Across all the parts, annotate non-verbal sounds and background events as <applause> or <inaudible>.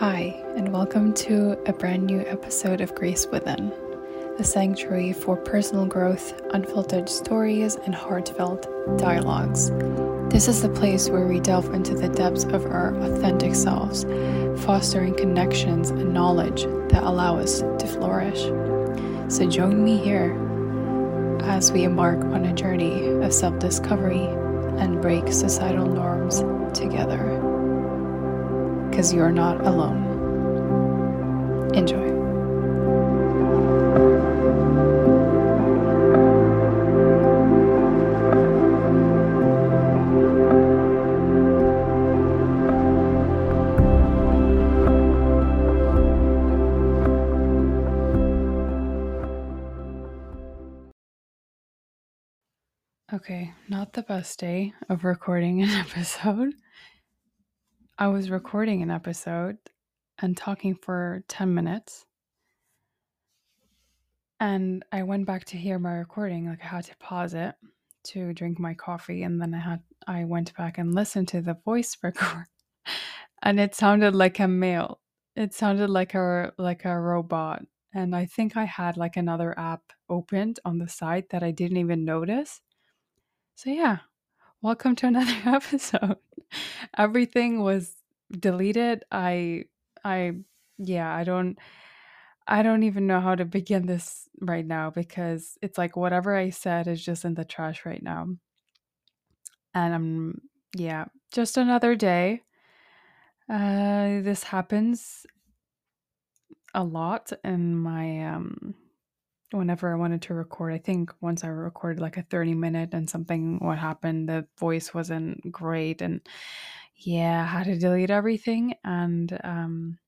Hi, and welcome to a brand new episode of Grace Within, the sanctuary for personal growth, unfiltered stories, and heartfelt dialogues. This is the place where we delve into the depths of our authentic selves, fostering connections and knowledge that allow us to flourish. So join me here as we embark on a journey of self discovery and break societal norms together because you are not alone. Enjoy. Okay, not the best day of recording an <laughs> episode. I was recording an episode and talking for 10 minutes. And I went back to hear my recording, like I had to pause it to drink my coffee and then I had I went back and listened to the voice <laughs> record. and it sounded like a male. It sounded like a like a robot. And I think I had like another app opened on the side that I didn't even notice. So yeah, welcome to another <laughs> episode. Everything was deleted. I I yeah, I don't I don't even know how to begin this right now because it's like whatever I said is just in the trash right now. And I'm yeah, just another day. Uh this happens a lot in my um whenever I wanted to record, I think once I recorded like a 30 minute and something what happened, the voice wasn't great and yeah, had to delete everything and um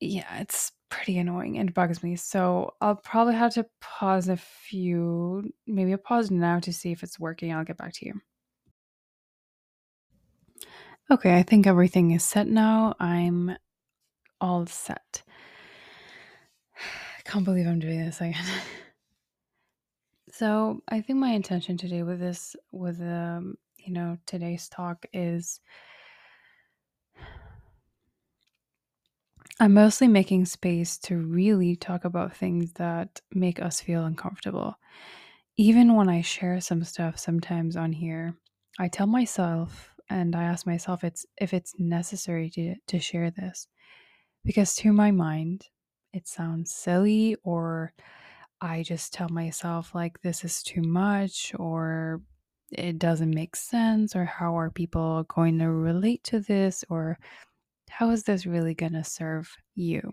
yeah, it's pretty annoying and bugs me. So I'll probably have to pause a few, maybe a pause now to see if it's working. I'll get back to you. Okay, I think everything is set now. I'm all set. I <sighs> can't believe I'm doing this again. <laughs> so I think my intention today with this, with um, you know, today's talk is I'm mostly making space to really talk about things that make us feel uncomfortable. Even when I share some stuff sometimes on here, I tell myself and I ask myself it's if it's necessary to, to share this. Because to my mind, it sounds silly or I just tell myself like this is too much or it doesn't make sense or how are people going to relate to this or how is this really going to serve you?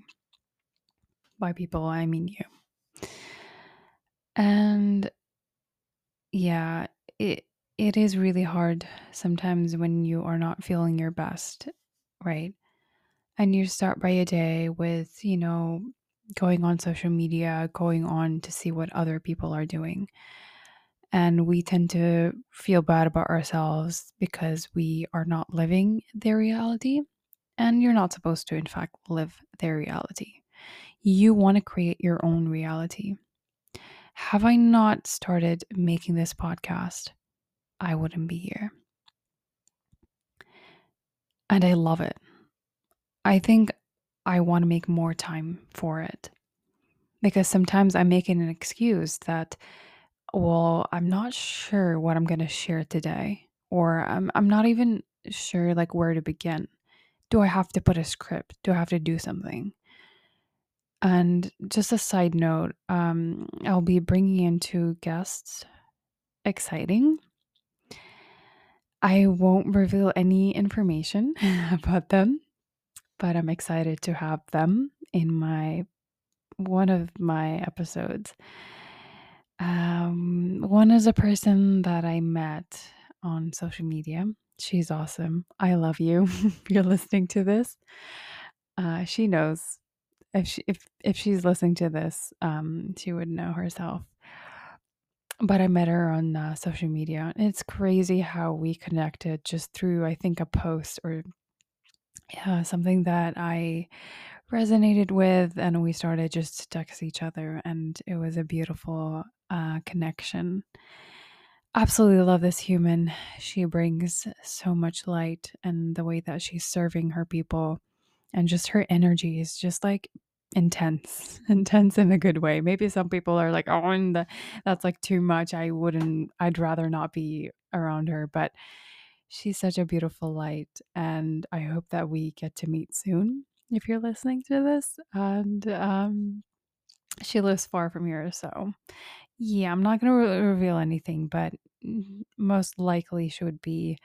By people, I mean you. And yeah, it it is really hard sometimes when you are not feeling your best, right? And you start by a day with, you know, going on social media, going on to see what other people are doing. And we tend to feel bad about ourselves because we are not living their reality. And you're not supposed to, in fact, live their reality. You want to create your own reality. Have I not started making this podcast, I wouldn't be here. And I love it. I think I want to make more time for it because sometimes I'm making an excuse that, well, I'm not sure what I'm going to share today, or I'm, I'm not even sure like where to begin do I have to put a script? Do I have to do something? And just a side note, um, I'll be bringing in two guests. Exciting. I won't reveal any information <laughs> about them, but I'm excited to have them in my one of my episodes. Um, one is a person that I met on social media She's awesome. I love you. <laughs> if you're listening to this, uh, she knows. If she if if she's listening to this, um, she would know herself. But I met her on uh, social media. and It's crazy how we connected just through, I think, a post or yeah, something that I resonated with, and we started just to text each other, and it was a beautiful uh, connection absolutely love this human. She brings so much light and the way that she's serving her people and just her energy is just like intense, <laughs> intense in a good way. Maybe some people are like, oh, and the, that's like too much. I wouldn't, I'd rather not be around her. But she's such a beautiful light. And I hope that we get to meet soon if you're listening to this. And um, she lives far from here. So, yeah, I'm not going to re- reveal anything, but most likely she would be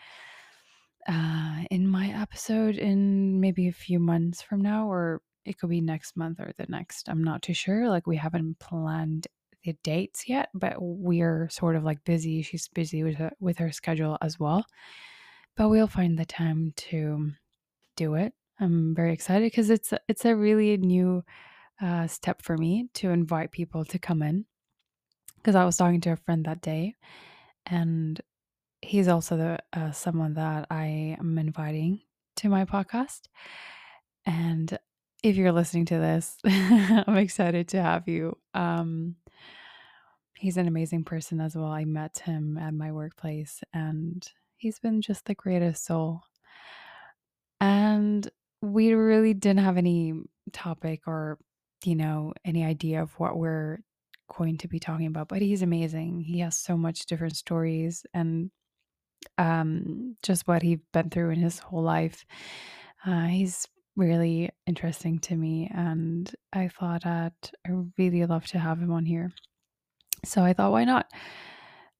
uh, in my episode in maybe a few months from now, or it could be next month or the next. I'm not too sure. Like, we haven't planned the dates yet, but we're sort of like busy. She's busy with her, with her schedule as well. But we'll find the time to do it. I'm very excited because it's it's a really new uh, step for me to invite people to come in. Because I was talking to a friend that day, and he's also the uh, someone that I am inviting to my podcast. And if you're listening to this, <laughs> I'm excited to have you. Um, he's an amazing person as well. I met him at my workplace, and he's been just the greatest soul. And we really didn't have any topic or, you know, any idea of what we're going to be talking about, but he's amazing. He has so much different stories and um, just what he's been through in his whole life. Uh, he's really interesting to me, and I thought that I really love to have him on here. So I thought, why not?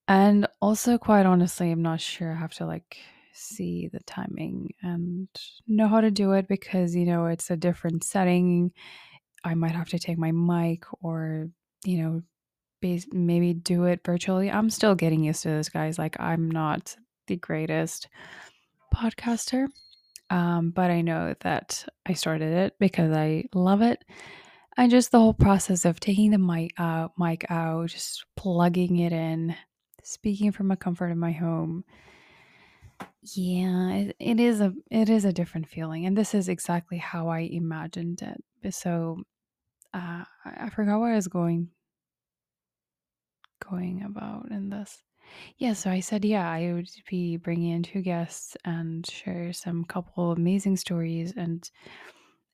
And also, quite honestly, I'm not sure I have to like see the timing and know how to do it because you know it's a different setting. I might have to take my mic or you know maybe do it virtually. I'm still getting used to this, guys. Like, I'm not the greatest podcaster, um, but I know that I started it because I love it. And just the whole process of taking the mic out, mic out, just plugging it in, speaking from a comfort of my home. Yeah, it, it is a it is a different feeling, and this is exactly how I imagined it. So, uh, I forgot where I was going going about in this. Yeah, so I said, yeah, I would be bringing in two guests and share some couple amazing stories and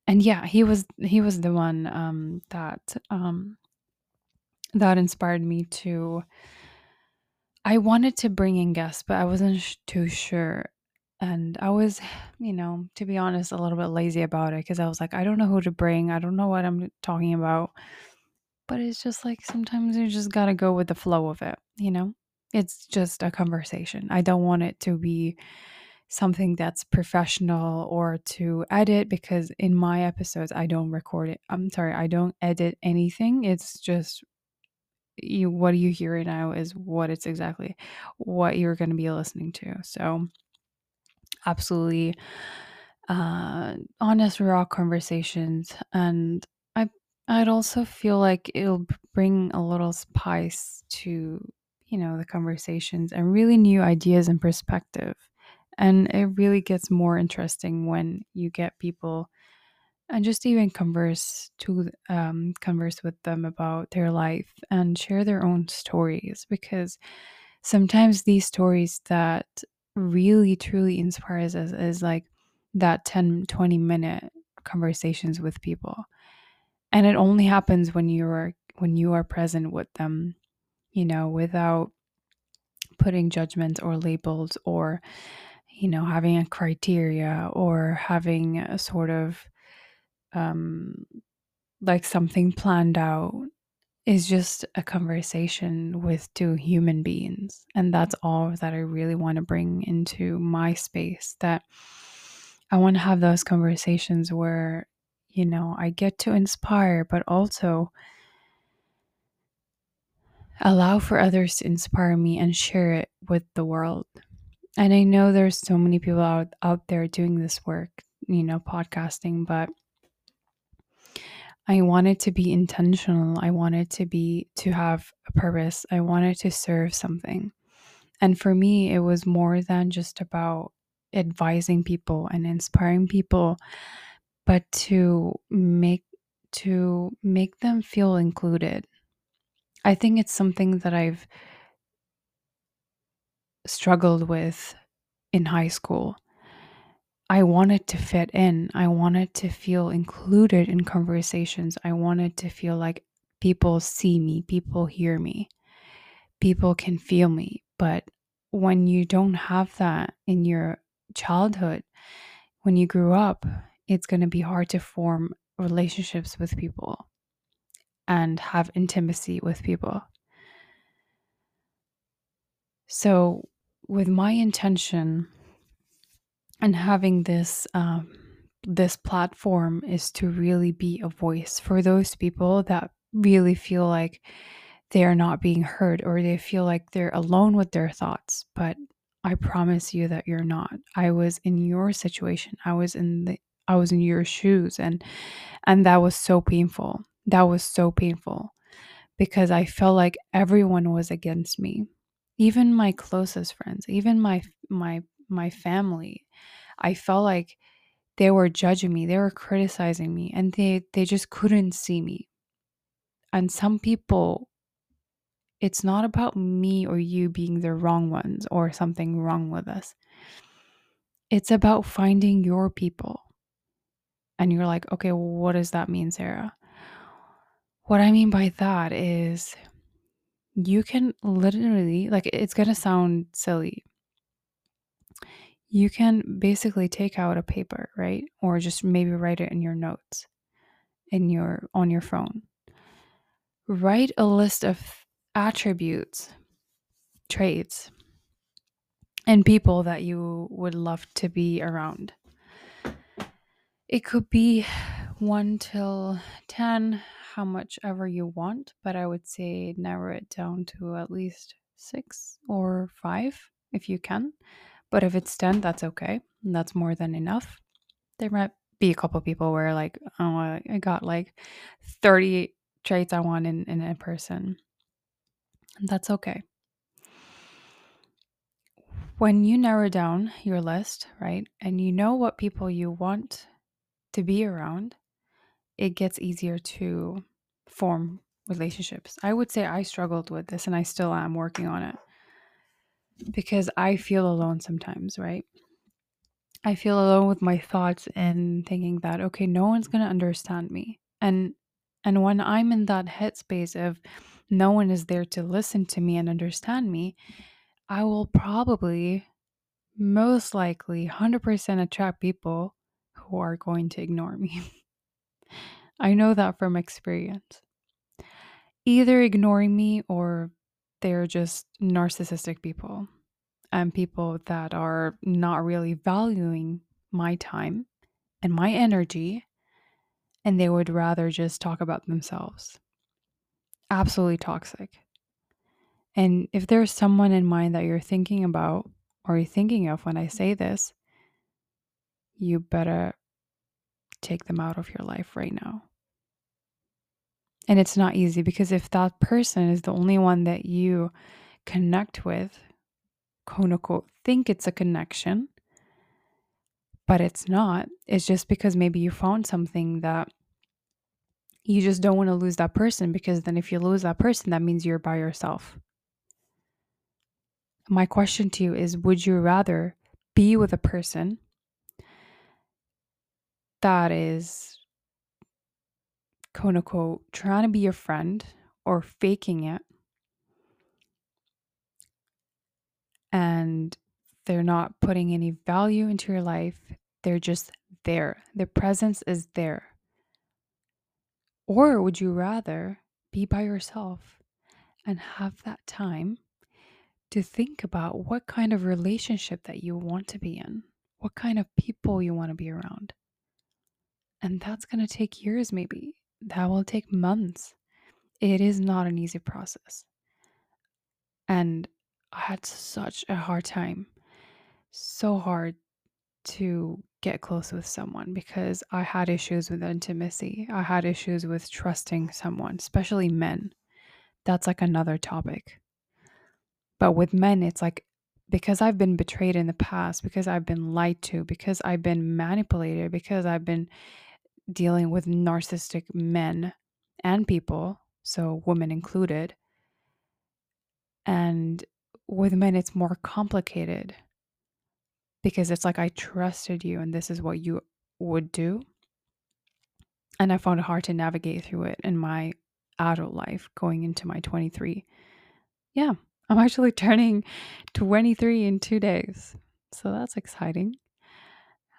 and yeah, he was he was the one um that um that inspired me to I wanted to bring in guests, but I wasn't sh- too sure. And I was, <sighs> you know, to be honest, a little bit lazy about it because I was like, I don't know who to bring. I don't know what I'm talking about. But it's just like sometimes you just got to go with the flow of it, you know? It's just a conversation. I don't want it to be something that's professional or to edit because in my episodes I don't record it. I'm sorry, I don't edit anything. It's just you what you hear right now is what it's exactly what you're going to be listening to. So absolutely uh honest raw conversations and I I'd also feel like it'll bring a little spice to you know the conversations and really new ideas and perspective. And it really gets more interesting when you get people and just even converse to um, converse with them about their life and share their own stories because sometimes these stories that really truly inspires us is like that 10 20 minute conversations with people. And it only happens when you are when you are present with them you know without putting judgments or labels or you know having a criteria or having a sort of um like something planned out is just a conversation with two human beings and that's mm-hmm. all that i really want to bring into my space that i want to have those conversations where you know i get to inspire but also allow for others to inspire me and share it with the world. And i know there's so many people out, out there doing this work you know podcasting but I wanted to be intentional. I wanted to be to have a purpose. I wanted to serve something. And for me, it was more than just about advising people and inspiring people, but to make to make them feel included. I think it's something that I've struggled with in high school. I wanted to fit in. I wanted to feel included in conversations. I wanted to feel like people see me, people hear me, people can feel me. But when you don't have that in your childhood, when you grew up, it's going to be hard to form relationships with people and have intimacy with people. So, with my intention and having this um, this platform is to really be a voice for those people that really feel like they are not being heard or they feel like they're alone with their thoughts. But I promise you that you're not. I was in your situation. I was in the I was in your shoes and and that was so painful. That was so painful because I felt like everyone was against me. Even my closest friends, even my my my family. I felt like they were judging me, they were criticizing me and they they just couldn't see me. And some people it's not about me or you being the wrong ones or something wrong with us. It's about finding your people. And you're like, okay, well, what does that mean, Sarah? What I mean by that is you can literally, like, it's going to sound silly. You can basically take out a paper, right? Or just maybe write it in your notes in your on your phone. Write a list of attributes, traits, and people that you would love to be around. It could be 1 till 10, how much ever you want, but I would say narrow it down to at least 6 or 5 if you can. But if it's 10, that's okay. That's more than enough. There might be a couple people where like, oh, I got like 30 traits I want in, in a person. That's okay. When you narrow down your list, right, and you know what people you want to be around, it gets easier to form relationships. I would say I struggled with this and I still am working on it because I feel alone sometimes, right? I feel alone with my thoughts and thinking that okay, no one's going to understand me. And and when I'm in that headspace of no one is there to listen to me and understand me, I will probably most likely 100% attract people who are going to ignore me. <laughs> I know that from experience. Either ignoring me or they're just narcissistic people and people that are not really valuing my time and my energy, and they would rather just talk about themselves. Absolutely toxic. And if there's someone in mind that you're thinking about or you're thinking of when I say this, you better take them out of your life right now. And it's not easy because if that person is the only one that you connect with, quote unquote, think it's a connection, but it's not, it's just because maybe you found something that you just don't want to lose that person because then if you lose that person, that means you're by yourself. My question to you is Would you rather be with a person that is quote unquote trying to be your friend or faking it and they're not putting any value into your life. They're just there. Their presence is there. Or would you rather be by yourself and have that time to think about what kind of relationship that you want to be in, what kind of people you want to be around? And that's going to take years, maybe. That will take months. It is not an easy process. And I had such a hard time, so hard to get close with someone because I had issues with intimacy. I had issues with trusting someone, especially men. That's like another topic. But with men, it's like because I've been betrayed in the past, because I've been lied to, because I've been manipulated, because I've been dealing with narcissistic men and people, so women included. And with men, it's more complicated because it's like I trusted you and this is what you would do. And I found it hard to navigate through it in my adult life going into my 23. Yeah, I'm actually <laughs> turning 23 in two days. So that's exciting.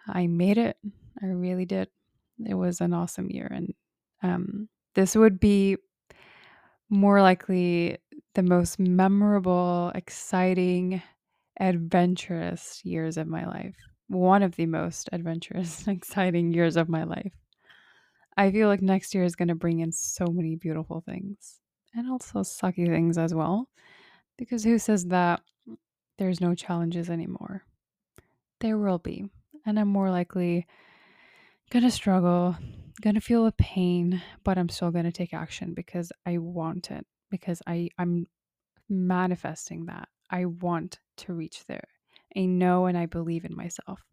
I made it. I really did. It was an awesome year. And um, this would be more likely the most memorable, exciting, adventurous years of my life. One of the most adventurous, <laughs> exciting years of my life. I feel like next year is going to bring in so many beautiful things and also sucky things as well. Because who says that there's no challenges anymore? There will be. And I'm more likely to struggle, to feel the pain, but I'm still to take action because I want it, because I, I'm manifesting that. I want to reach there. I know and I believe in myself.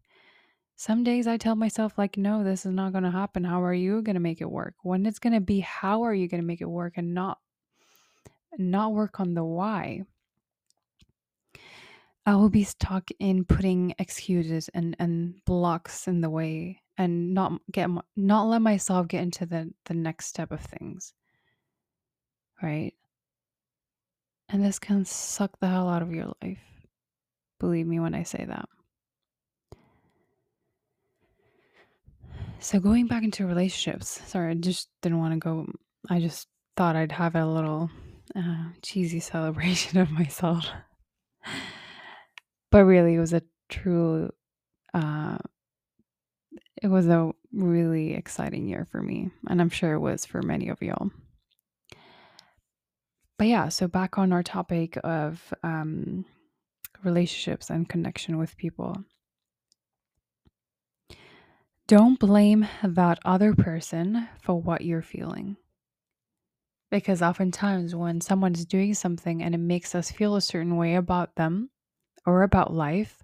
Some days I tell myself, like, no, this is not going to happen. How are you going to make it work? When it's going to be, how are you going to make it work and not not work on the why? I will be stuck in putting excuses and, and blocks in the way and not get not let myself get into the the next step of things. Right? And this can suck the hell out of your life. Believe me when I say that. So going back into relationships, sorry, I just didn't want to go. I just thought I'd have a little uh, cheesy <laughs> celebration of myself. but really, it was a true, uh, it was a really exciting year for me. And I'm sure it was for many of y'all. But yeah, so back on our topic of um, relationships and connection with people. Don't blame that other person for what you're feeling. Because oftentimes, when someone's doing something and it makes us feel a certain way about them or about life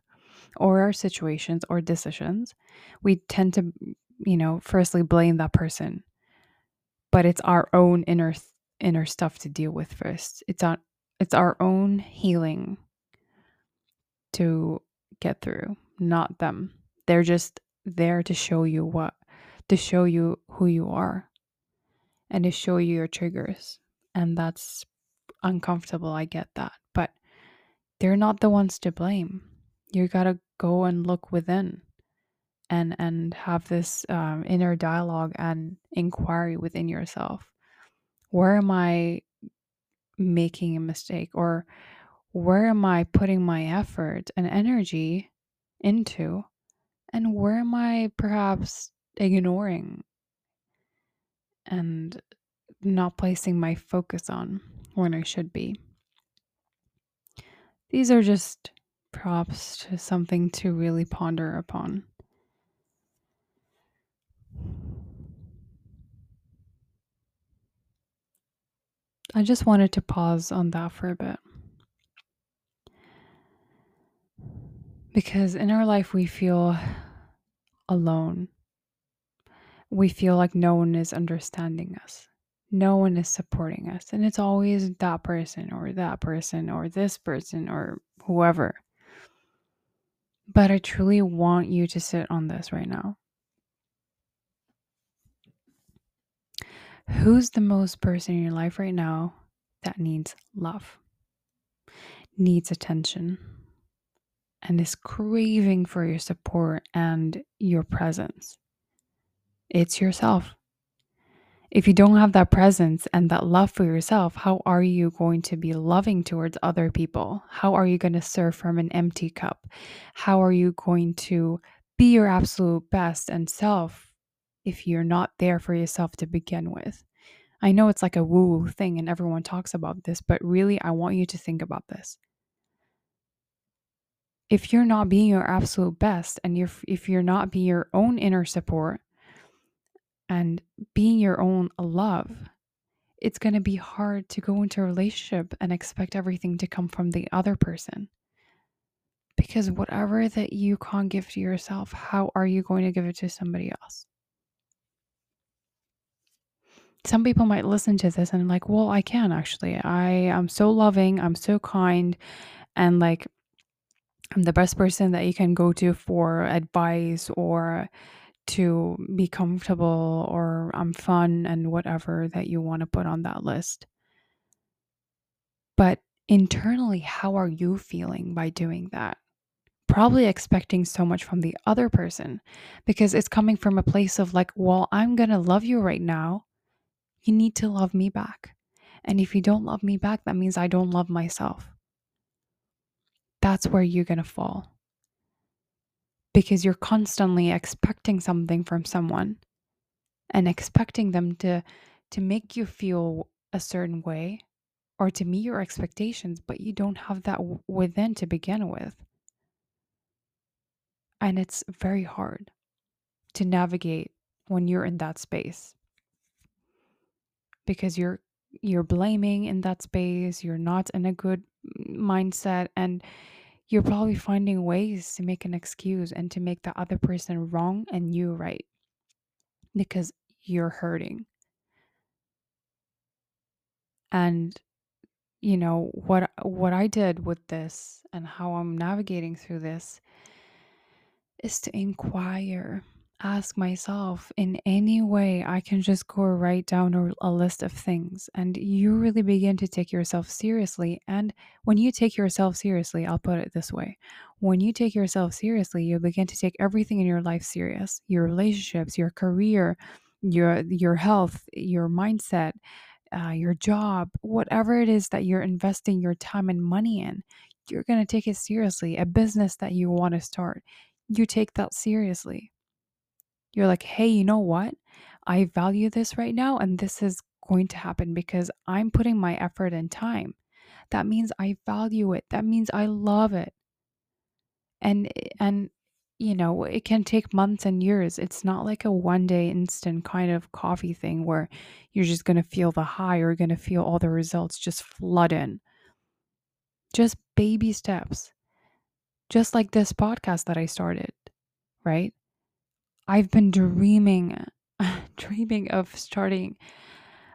or our situations or decisions, we tend to, you know, firstly blame that person. But it's our own inner inner stuff to deal with first. It's on it's our own healing to get through, not them. They're just there to show you what to show you who you are and to show you your triggers. And that's uncomfortable. I get that. But they're not the ones to blame. You got to go and look within and and have this um, inner dialogue and inquiry within yourself where am I making a mistake or where am I putting my effort and energy into and where am I perhaps ignoring and not placing my focus on when I should be. These are just props to something to really ponder upon. I just wanted to pause on that for a bit. Because in our life, we feel alone. We feel like no one is understanding us, no one is supporting us. And it's always that person or that person or this person or whoever. But I truly want you to sit on this right now. Who's the most person in your life right now that needs love, needs attention, and is craving for your support and your presence? It's yourself. If you don't have that presence and that love for yourself, how are you going to be loving towards other people? How are you going to serve from an empty cup? How are you going to be your absolute best and self if you're not there for yourself to begin with. I know it's like a woo woo thing and everyone talks about this, but really, I want you to think about this. If you're not being your absolute best and you're, if you're not being your own inner support and being your own love, it's going to be hard to go into a relationship and expect everything to come from the other person. Because whatever that you can't give to yourself, how are you going to give it to somebody else? some people might listen to this and like, well, I can actually. I am so loving, I'm so kind, and like I'm the best person that you can go to for advice or to be comfortable or I'm fun and whatever that you want to put on that list. But internally, how are you feeling by doing that? Probably expecting so much from the other person because it's coming from a place of like, well, I'm going to love you right now. You need to love me back. And if you don't love me back, that means I don't love myself. That's where you're going to fall because you're constantly expecting something from someone and expecting them to to make you feel a certain way or to meet your expectations but you don't have that within to begin with. And it's very hard to navigate when you're in that space. Because you're you're blaming in that space you're not in a good mindset and you're probably finding ways to make an excuse and to make the other person wrong and you right because you're hurting. And you know what what I did with this and how I'm navigating through this is to inquire ask myself in any way I can just go write down a, a, list of things and you really begin to take yourself seriously. And when you take yourself seriously, I'll put it this way when you take yourself seriously, you begin to take everything in your life serious your relationships, your career, your, your health, your mindset. Uh, your job, whatever it is that you're investing your time and money in, you're going to take it seriously. A business that you want to start, you take that seriously you're like, hey, you know what? I value this right now, and this is going to happen because I'm putting my effort and time. That means I value it. That means I love it. And, eh, and, you know, it can take months and years. It's not like a one day instant kind of coffee thing where you're just going to feel the high or going to feel all the results just flood in. Just baby steps. Just like this podcast that I started, right? I've been dreaming, <laughs> dreaming of starting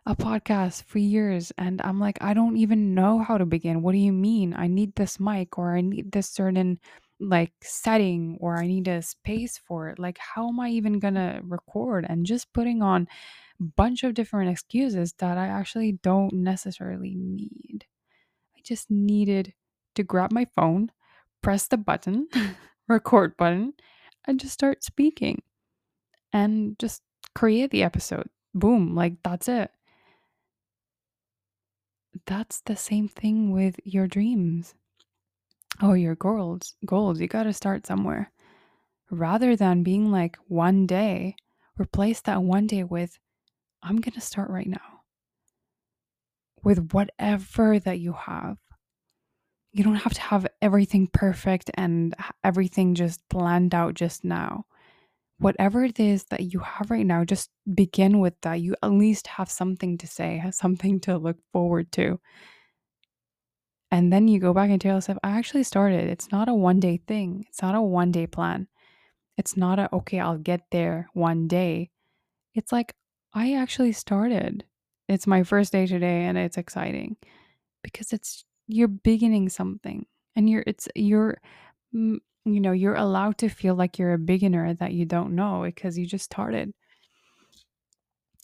a podcast for years. And I'm like, I don't even know how to begin. What do you mean? I need this mic or I need this certain like setting or I need a space for it. Like, how am I even going to record? And just putting on a bunch of different excuses that I actually don't necessarily need. I just needed to grab my phone, press the button, <laughs> record button, and just start speaking and just create the episode. Boom, like that's it. That's the same thing with your dreams. Oh, your goals. Goals, you got to start somewhere. Rather than being like one day, replace that one day with I'm going to start right now. With whatever that you have. You don't have to have everything perfect and everything just planned out just now whatever it is that you have right now, just begin with that. You at least have something to say, have <laughs> something to look forward to. And then you go back and tell yourself, I actually started. It's not a one day thing, it's not a one day plan. It's not a, okay, I'll get there one day. It's like, I actually started. It's my first day today and it's exciting because it's, you're beginning something and you're, it's, you're, mm, you know, you're allowed to feel like you're a beginner that you don't know because you just started.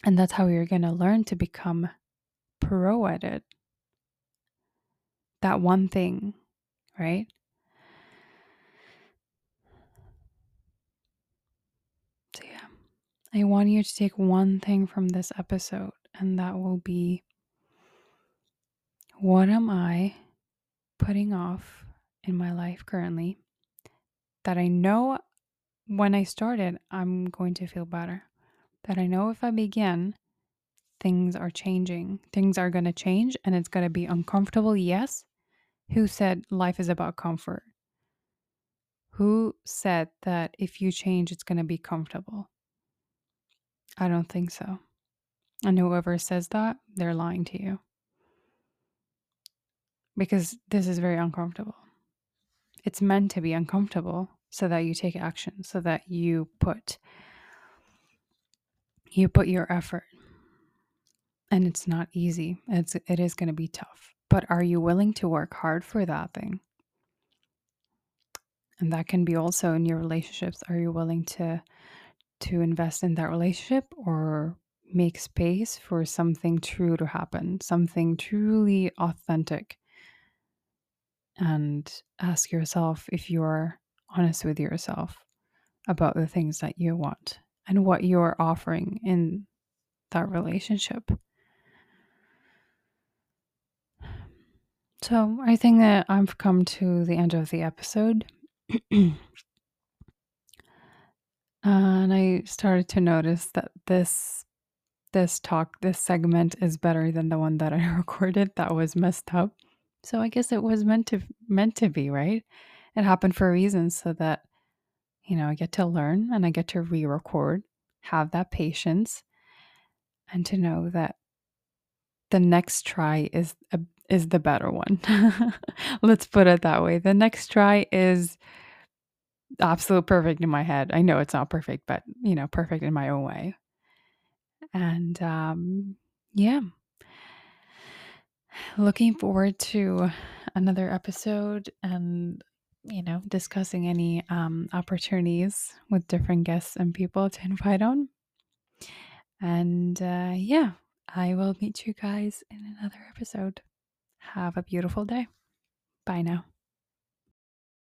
And that's how you're going to learn to become pro at it. That one thing, right? So, yeah, I want you to take one thing from this episode, and that will be what am I putting off in my life currently that I know when I started, I'm going to feel better. That I know if I begin, things are changing. Things are going to change and it's going to be uncomfortable. Yes. Who said life is about comfort? Who said that if you change, it's going to be comfortable? I don't think so. And whoever says that, they're lying to you. Because this is very uncomfortable. It's meant to be uncomfortable so that you take action, so that you put you put your effort. And it's not easy. It's it is going to be tough. But are you willing to work hard for that thing? And that can be also in your relationships. Are you willing to to invest in that relationship or make space for something true to happen, something truly authentic? And ask yourself if you're honest with yourself about the things that you want and what you're offering in that relationship. So I think that I've come to the end of the episode. <clears throat> and I started to notice that this this talk, this segment is better than the one that I <laughs> recorded that was messed up. So I guess it was meant to meant to be, right? It happened for a reason so that you know, I get to learn and I get to re-record, have that patience and to know that the next try is a, is the better one. <laughs> Let's put it that way. The next try is absolute perfect in my head. I know it's not perfect, but you know, perfect in my own way. And um yeah. Looking forward to another episode and you know, discussing any um opportunities with different guests and people to invite on. And uh yeah, I will meet you guys in another episode. Have a beautiful day. Bye now.